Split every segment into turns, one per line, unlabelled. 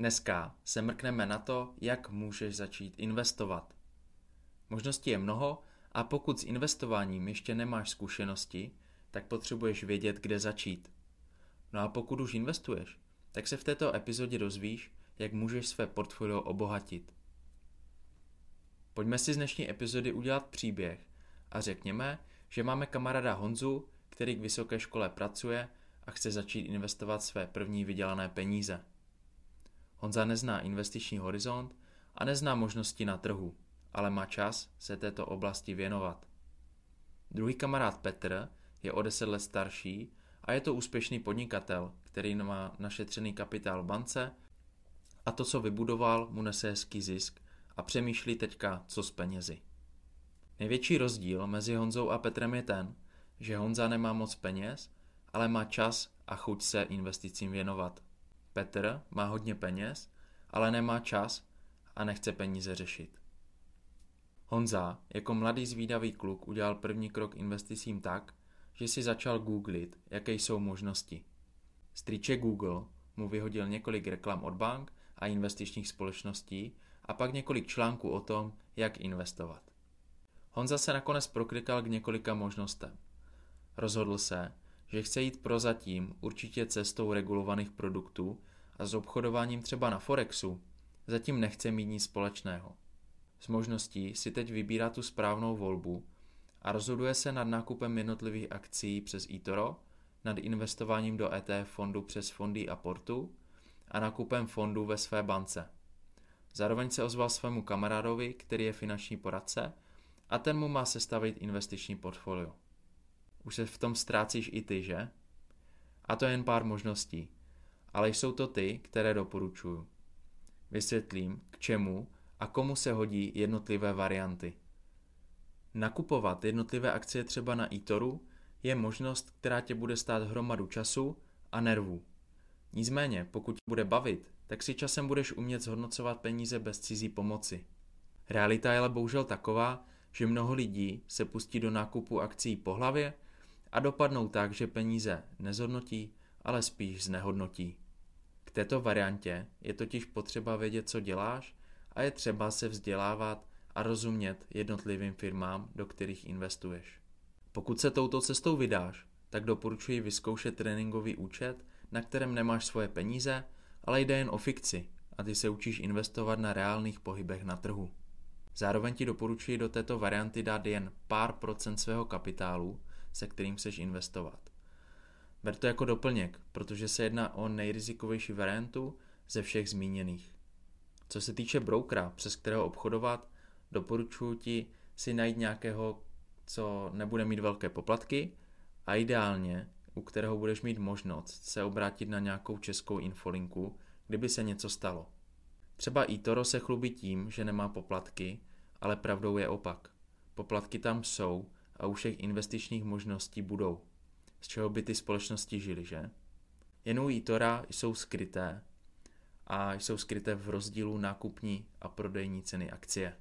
Dneska se mrkneme na to, jak můžeš začít investovat. Možností je mnoho a pokud s investováním ještě nemáš zkušenosti, tak potřebuješ vědět, kde začít. No a pokud už investuješ, tak se v této epizodě dozvíš, jak můžeš své portfolio obohatit. Pojďme si z dnešní epizody udělat příběh a řekněme, že máme kamaráda Honzu, který k vysoké škole pracuje a chce začít investovat své první vydělané peníze. Honza nezná investiční horizont a nezná možnosti na trhu, ale má čas se této oblasti věnovat. Druhý kamarád Petr je o 10 let starší a je to úspěšný podnikatel, který má našetřený kapitál v bance a to, co vybudoval, mu nese hezký zisk a přemýšlí teďka, co s penězi. Největší rozdíl mezi Honzou a Petrem je ten, že Honza nemá moc peněz, ale má čas a chuť se investicím věnovat. Petr má hodně peněz, ale nemá čas a nechce peníze řešit. Honza jako mladý zvídavý kluk udělal první krok investicím tak, že si začal googlit, jaké jsou možnosti. Strýček Google mu vyhodil několik reklam od bank a investičních společností a pak několik článků o tom, jak investovat. Honza se nakonec proklikal k několika možnostem. Rozhodl se, že chce jít prozatím určitě cestou regulovaných produktů a s obchodováním třeba na Forexu zatím nechce mít nic společného. S možností si teď vybírá tu správnou volbu a rozhoduje se nad nákupem jednotlivých akcí přes eToro, nad investováním do ETF fondu přes fondy a portu a nákupem fondů ve své bance. Zároveň se ozval svému kamarádovi, který je finanční poradce, a ten mu má sestavit investiční portfolio. Už se v tom ztrácíš i ty, že? A to je jen pár možností, ale jsou to ty, které doporučuju. Vysvětlím, k čemu a komu se hodí jednotlivé varianty. Nakupovat jednotlivé akcie třeba na eToru je možnost, která tě bude stát hromadu času a nervů. Nicméně, pokud tě bude bavit, tak si časem budeš umět zhodnocovat peníze bez cizí pomoci. Realita je ale bohužel taková, že mnoho lidí se pustí do nákupu akcí po hlavě a dopadnou tak, že peníze nezhodnotí, ale spíš znehodnotí. K této variantě je totiž potřeba vědět, co děláš a je třeba se vzdělávat a rozumět jednotlivým firmám, do kterých investuješ. Pokud se touto cestou vydáš, tak doporučuji vyzkoušet tréninkový účet, na kterém nemáš svoje peníze, ale jde jen o fikci a ty se učíš investovat na reálných pohybech na trhu. Zároveň ti doporučuji do této varianty dát jen pár procent svého kapitálu, se kterým chceš investovat. Ber to jako doplněk, protože se jedná o nejrizikovější variantu ze všech zmíněných. Co se týče brokera, přes kterého obchodovat, doporučuji ti si najít nějakého, co nebude mít velké poplatky a ideálně, u kterého budeš mít možnost se obrátit na nějakou českou infolinku, kdyby se něco stalo. Třeba eToro se chlubí tím, že nemá poplatky, ale pravdou je opak. Poplatky tam jsou a u všech investičních možností budou. Z čeho by ty společnosti žily, že? Jen u eTora jsou skryté a jsou skryté v rozdílu nákupní a prodejní ceny akcie.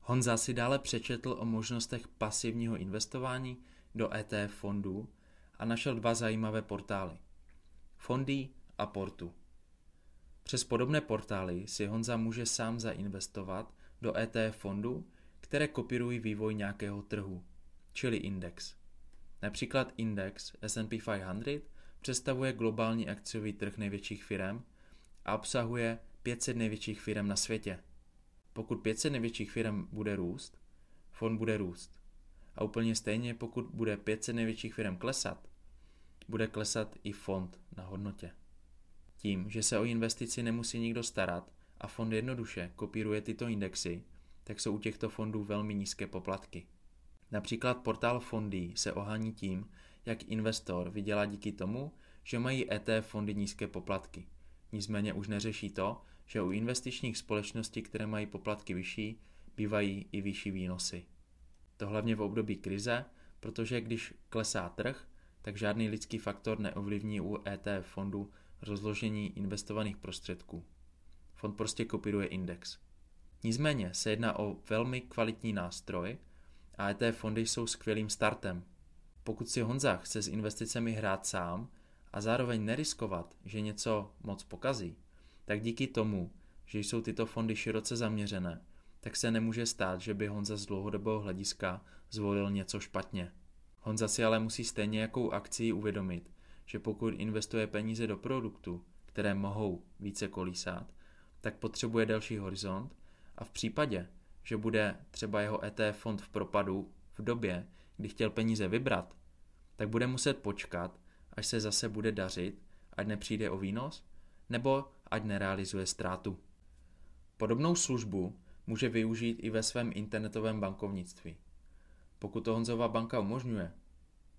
Honza si dále přečetl o možnostech pasivního investování do ETF fondů a našel dva zajímavé portály. Fondy a Portu. Přes podobné portály si Honza může sám zainvestovat do ETF fondů, které kopírují vývoj nějakého trhu, čili index. Například index S&P 500 představuje globální akciový trh největších firm a obsahuje 500 největších firm na světě. Pokud 500 největších firm bude růst, fond bude růst. A úplně stejně, pokud bude 500 největších firm klesat, bude klesat i fond na hodnotě. Tím, že se o investici nemusí nikdo starat a fond jednoduše kopíruje tyto indexy, tak jsou u těchto fondů velmi nízké poplatky. Například portál Fondy se ohání tím, jak investor vydělá díky tomu, že mají ETF fondy nízké poplatky. Nicméně už neřeší to, že u investičních společností, které mají poplatky vyšší, bývají i vyšší výnosy. To hlavně v období krize, protože když klesá trh, tak žádný lidský faktor neovlivní u ETF fondu rozložení investovaných prostředků. Fond prostě kopíruje index. Nicméně se jedná o velmi kvalitní nástroj a ETF fondy jsou skvělým startem. Pokud si Honza chce s investicemi hrát sám a zároveň neriskovat, že něco moc pokazí, tak díky tomu, že jsou tyto fondy široce zaměřené, tak se nemůže stát, že by Honza z dlouhodobého hlediska zvolil něco špatně. Honza si ale musí stejně jakou akcí uvědomit, že pokud investuje peníze do produktů, které mohou více kolísat, tak potřebuje delší horizont a v případě, že bude třeba jeho ETF fond v propadu v době, kdy chtěl peníze vybrat, tak bude muset počkat, až se zase bude dařit, ať nepřijde o výnos, nebo ať nerealizuje ztrátu. Podobnou službu může využít i ve svém internetovém bankovnictví. Pokud to Honzova banka umožňuje,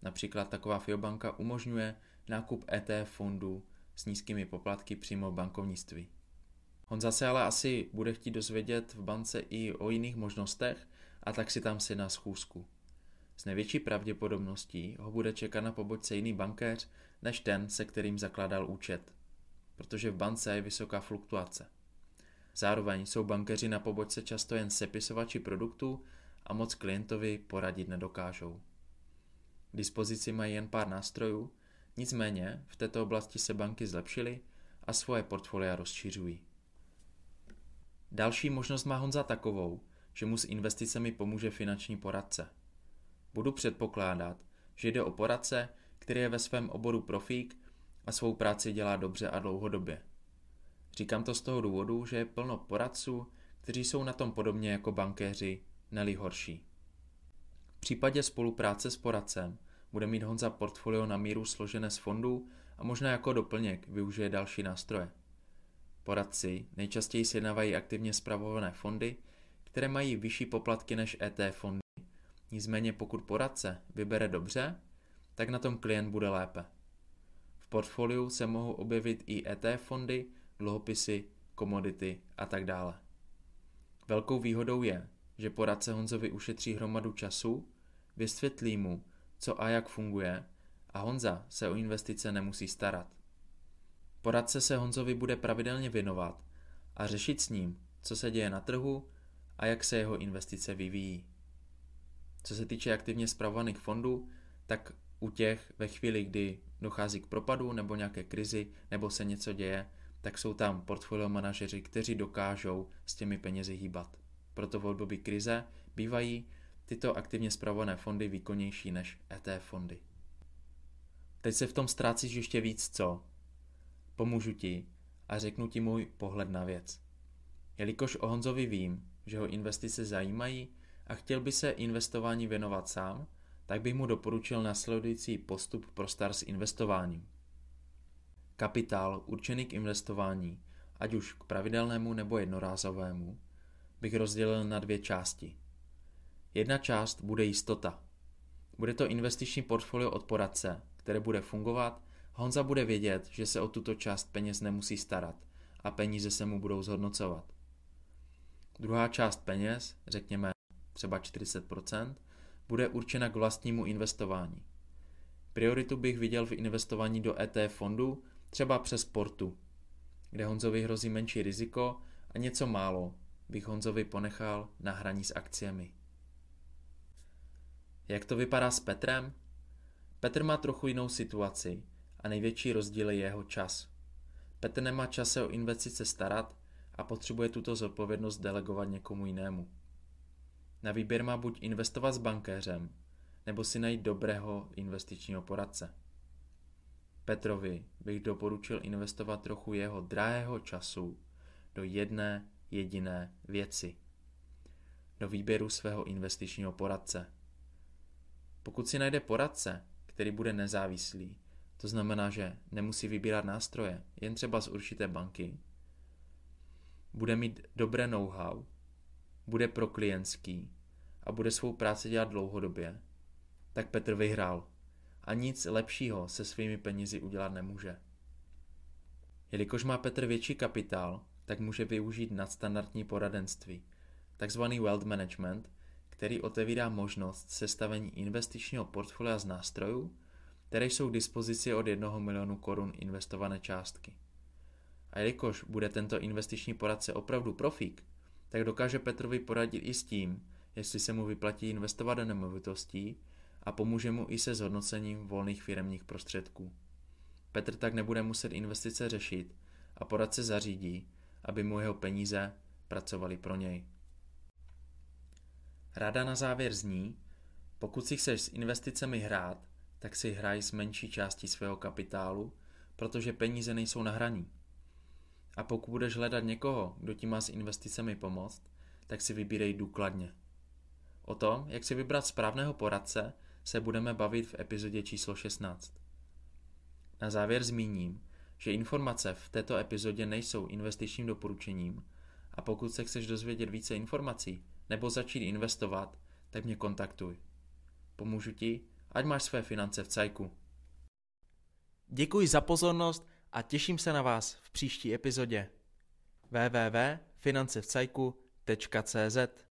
například taková FIO-banka umožňuje nákup ETF fondů s nízkými poplatky přímo v bankovnictví. Honza se ale asi bude chtít dozvědět v bance i o jiných možnostech a tak si tam si na schůzku. S největší pravděpodobností ho bude čekat na pobočce jiný bankéř než ten, se kterým zakládal účet, protože v bance je vysoká fluktuace. Zároveň jsou bankeři na pobočce často jen sepisovači produktů a moc klientovi poradit nedokážou. K dispozici mají jen pár nástrojů, nicméně v této oblasti se banky zlepšily a svoje portfolia rozšiřují. Další možnost má Honza takovou, že mu s investicemi pomůže finanční poradce. Budu předpokládat, že jde o poradce, který je ve svém oboru profík a svou práci dělá dobře a dlouhodobě. Říkám to z toho důvodu, že je plno poradců, kteří jsou na tom podobně jako bankéři, neli horší. V případě spolupráce s poradcem bude mít Honza portfolio na míru složené z fondů a možná jako doplněk využije další nástroje. Poradci nejčastěji sjednávají aktivně zpravované fondy, které mají vyšší poplatky než ET fondy. Nicméně pokud poradce vybere dobře, tak na tom klient bude lépe. V portfoliu se mohou objevit i ET fondy, dluhopisy, komodity a tak dále. Velkou výhodou je, že poradce Honzovi ušetří hromadu času, vysvětlí mu, co a jak funguje a Honza se o investice nemusí starat. Poradce se Honzovi bude pravidelně věnovat a řešit s ním, co se děje na trhu a jak se jeho investice vyvíjí. Co se týče aktivně zpravovaných fondů, tak u těch ve chvíli, kdy dochází k propadu nebo nějaké krizi nebo se něco děje, tak jsou tam portfolio manažeři, kteří dokážou s těmi penězi hýbat. Proto v období krize bývají tyto aktivně zpravované fondy výkonnější než ETF fondy. Teď se v tom ztrácíš ještě víc co? Pomůžu ti a řeknu ti můj pohled na věc. Jelikož o Honzovi vím, že ho investice zajímají a chtěl by se investování věnovat sám, tak bych mu doporučil následující postup pro start s investováním. Kapitál určený k investování, ať už k pravidelnému nebo jednorázovému, bych rozdělil na dvě části. Jedna část bude jistota. Bude to investiční portfolio od poradce, které bude fungovat Honza bude vědět, že se o tuto část peněz nemusí starat a peníze se mu budou zhodnocovat. Druhá část peněz, řekněme třeba 40%, bude určena k vlastnímu investování. Prioritu bych viděl v investování do ETF fondu, třeba přes portu, kde Honzovi hrozí menší riziko a něco málo bych Honzovi ponechal na hraní s akciemi. Jak to vypadá s Petrem? Petr má trochu jinou situaci a největší rozdíl je jeho čas. Petr nemá čas se o investice starat a potřebuje tuto zodpovědnost delegovat někomu jinému. Na výběr má buď investovat s bankéřem, nebo si najít dobrého investičního poradce. Petrovi bych doporučil investovat trochu jeho drahého času do jedné jediné věci. Do výběru svého investičního poradce. Pokud si najde poradce, který bude nezávislý, to znamená, že nemusí vybírat nástroje, jen třeba z určité banky. Bude mít dobré know-how, bude pro klientský a bude svou práci dělat dlouhodobě, tak Petr vyhrál a nic lepšího se svými penězi udělat nemůže. Jelikož má Petr větší kapitál, tak může využít nadstandardní poradenství, takzvaný wealth management, který otevírá možnost sestavení investičního portfolia z nástrojů, které jsou k dispozici od 1 milionu korun investované částky. A jelikož bude tento investiční poradce opravdu profík, tak dokáže Petrovi poradit i s tím, jestli se mu vyplatí investovat do nemovitostí a pomůže mu i se zhodnocením volných firemních prostředků. Petr tak nebude muset investice řešit a poradce zařídí, aby mu jeho peníze pracovali pro něj. Rada na závěr zní, pokud si chceš s investicemi hrát, tak si hraj s menší částí svého kapitálu, protože peníze nejsou na hraní. A pokud budeš hledat někoho, kdo ti má s investicemi pomoct, tak si vybírej důkladně. O tom, jak si vybrat správného poradce, se budeme bavit v epizodě číslo 16. Na závěr zmíním, že informace v této epizodě nejsou investičním doporučením a pokud se chceš dozvědět více informací nebo začít investovat, tak mě kontaktuj. Pomůžu ti, ať máš své finance v cajku.
Děkuji za pozornost a těším se na vás v příští epizodě. www.financevcajku.cz